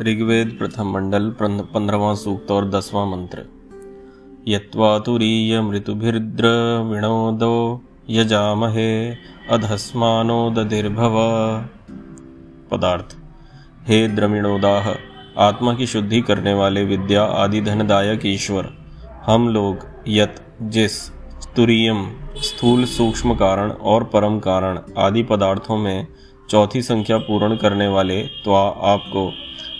ऋग्वेद प्रथम मंडल पंद्रवा सूक्त और दसवां मंत्र। यत्वा तुरीय मृतुभिर्द्रविणोदो यजामहे, अधस्मानो दधिर्भव। पदार्थ। हे द्रविणोदाह, आत्मा की शुद्धि करने वाले विद्या आदि धनदायक ईश्वर, हम लोग यत, जिस तुरीयम, स्थूल सूक्ष्म कारण और परम कारण आदि पदार्थों में चौथी संख्या पूर्ण करने वाले तो आपको,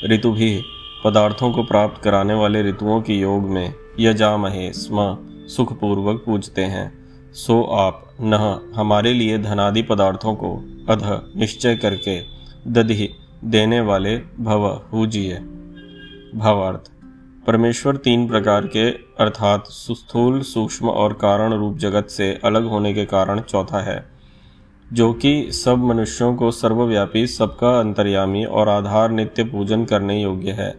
ऋतु भी पदार्थों को प्राप्त कराने वाले ऋतुओं के योग में यजामहे स्म, सुखपूर्वक पूजते हैं। सो आप, न, हमारे लिए धनादि पदार्थों को अध, निश्चय करके दधि देने वाले भव हुजिए भावार्थ। परमेश्वर तीन प्रकार के, अर्थात सुस्थूल, सूक्ष्म और कारण रूप जगत से अलग होने के कारण चौथा है, जो कि सब मनुष्यों को सर्वव्यापी, सबका अंतर्यामी और आधार नित्य पूजन करने योग्य है।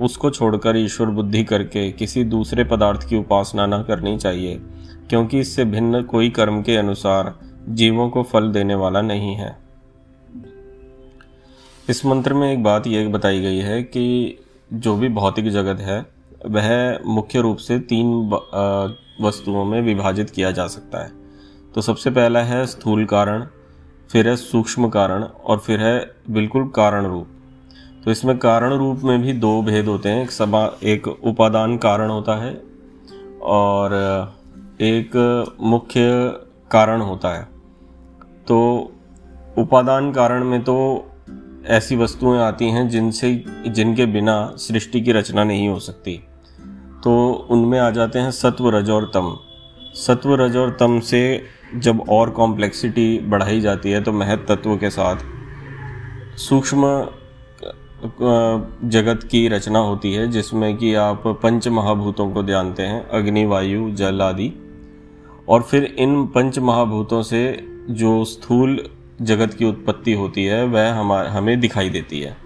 उसको छोड़कर ईश्वर बुद्धि करके किसी दूसरे पदार्थ की उपासना न करनी चाहिए, क्योंकि इससे भिन्न कोई कर्म के अनुसार जीवों को फल देने वाला नहीं है। इस मंत्र में एक बात यह बताई गई है कि जो भी भौतिक जगत है, वह मुख्य रूप से तीन वस्तुओं में विभाजित किया जा सकता है। तो सबसे पहला है स्थूल कारण, फिर है सूक्ष्म कारण और फिर है बिल्कुल कारण रूप। तो इसमें कारण रूप में भी दो भेद होते हैं। एक समा, एक उपादान कारण होता है और एक मुख्य कारण होता है। तो उपादान कारण में तो ऐसी वस्तुएँ आती हैं जिनसे, जिनके बिना सृष्टि की रचना नहीं हो सकती। तो उनमें आ जाते हैं सत्व, रज और तम। सत्व, रज और तम से जब और कॉम्प्लेक्सिटी बढ़ाई जाती है तो महत तत्व के साथ सूक्ष्म जगत की रचना होती है, जिसमें कि आप पंच महाभूतों को जानते हैं, अग्नि, वायु, जल आदि। और फिर इन पंच महाभूतों से जो स्थूल जगत की उत्पत्ति होती है, वह हमारे हमें दिखाई देती है।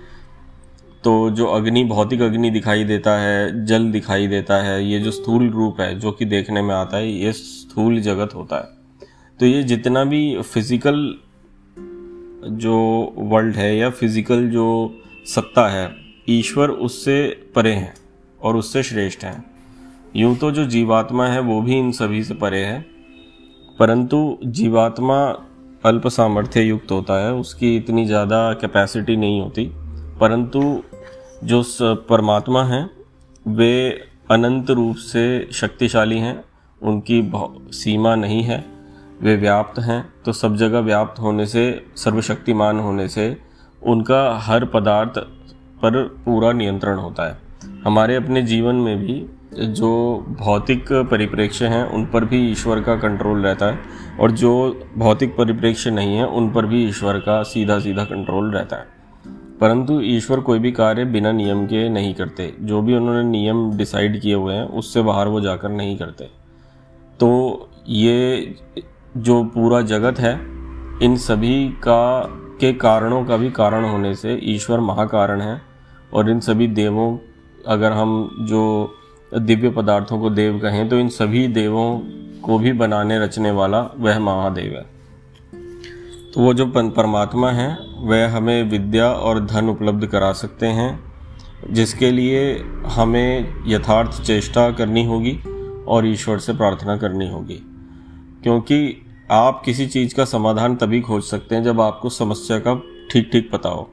तो जो अग्नि, भौतिक अग्नि दिखाई देता है, जल दिखाई देता है, ये जो स्थूल रूप है, जो कि देखने में आता है, ये स्थूल जगत होता है। तो ये जितना भी फ़िज़िकल जो वर्ल्ड है या फ़िज़िकल जो सत्ता है, ईश्वर उससे परे हैं और उससे श्रेष्ठ हैं। यूँ तो जो जीवात्मा है, वो भी इन सभी से परे है, परंतु जीवात्मा अल्प सामर्थ्य युक्त होता है, उसकी इतनी ज़्यादा कैपेसिटी नहीं होती। परंतु जो परमात्मा हैं, वे अनंत रूप से शक्तिशाली हैं, उनकी सीमा नहीं है, वे व्याप्त हैं तो सब जगह व्याप्त होने से, सर्वशक्तिमान होने से, उनका हर पदार्थ पर पूरा नियंत्रण होता है। हमारे अपने जीवन में भी जो भौतिक परिप्रेक्ष्य हैं, उन पर भी ईश्वर का कंट्रोल रहता है और जो भौतिक परिप्रेक्ष्य नहीं है, उन पर भी ईश्वर का सीधा सीधा कंट्रोल रहता है। परंतु ईश्वर कोई भी कार्य बिना नियम के नहीं करते। जो भी उन्होंने नियम डिसाइड किए हुए हैं, उससे बाहर वो जाकर नहीं करते। तो ये जो पूरा जगत है, इन सभी का, के कारणों का भी कारण होने से ईश्वर महाकारण है और इन सभी देवों, अगर हम जो दिव्य पदार्थों को देव कहें तो इन सभी देवों को भी बनाने रचने वाला वह महादेव है। तो वो जो परमात्मा है, वह हमें विद्या और धन उपलब्ध करा सकते हैं, जिसके लिए हमें यथार्थ चेष्टा करनी होगी और ईश्वर से प्रार्थना करनी होगी। क्योंकि आप किसी चीज़ का समाधान तभी खोज सकते हैं जब आपको समस्या का ठीक ठीक पता हो।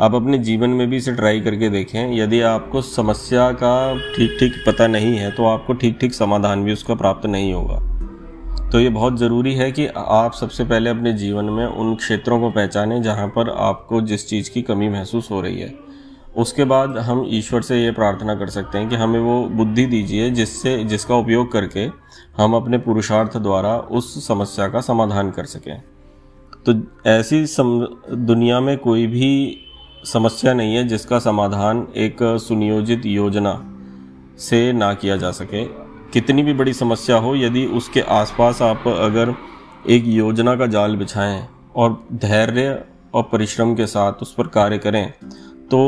आप अपने जीवन में भी इसे ट्राई करके देखें। यदि आपको समस्या का ठीक ठीक पता नहीं है तो आपको ठीक ठीक समाधान भी उसका प्राप्त नहीं होगा। तो ये बहुत ज़रूरी है कि आप सबसे पहले अपने जीवन में उन क्षेत्रों को पहचानें जहाँ पर आपको जिस चीज़ की कमी महसूस हो रही है। उसके बाद हम ईश्वर से ये प्रार्थना कर सकते हैं कि हमें वो बुद्धि दीजिए जिससे जिसका उपयोग करके हम अपने पुरुषार्थ द्वारा उस समस्या का समाधान कर सकें। तो ऐसी सम, दुनिया में कोई भी समस्या नहीं है जिसका समाधान एक सुनियोजित योजना से ना किया जा सके। कितनी भी बड़ी समस्या हो, यदि उसके आसपास आप अगर एक योजना का जाल बिछाएँ और धैर्य और परिश्रम के साथ उस पर कार्य करें तो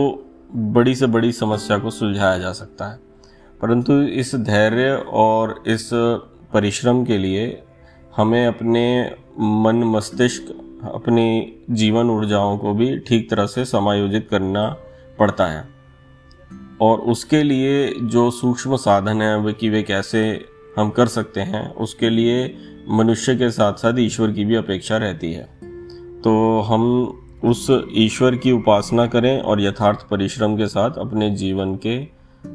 बड़ी से बड़ी समस्या को सुलझाया जा सकता है। परंतु इस धैर्य और इस परिश्रम के लिए हमें अपने मन मस्तिष्क अपनी जीवन ऊर्जाओं को भी ठीक तरह से समायोजित करना पड़ता है। और उसके लिए जो सूक्ष्म साधन है, वे कि वे कैसे हम कर सकते हैं, उसके लिए मनुष्य के साथ साथ ईश्वर की भी अपेक्षा रहती है। तो हम उस ईश्वर की उपासना करें और यथार्थ परिश्रम के साथ अपने जीवन के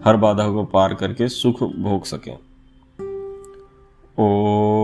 हर बाधा को पार करके सुख भोग सकें। ओ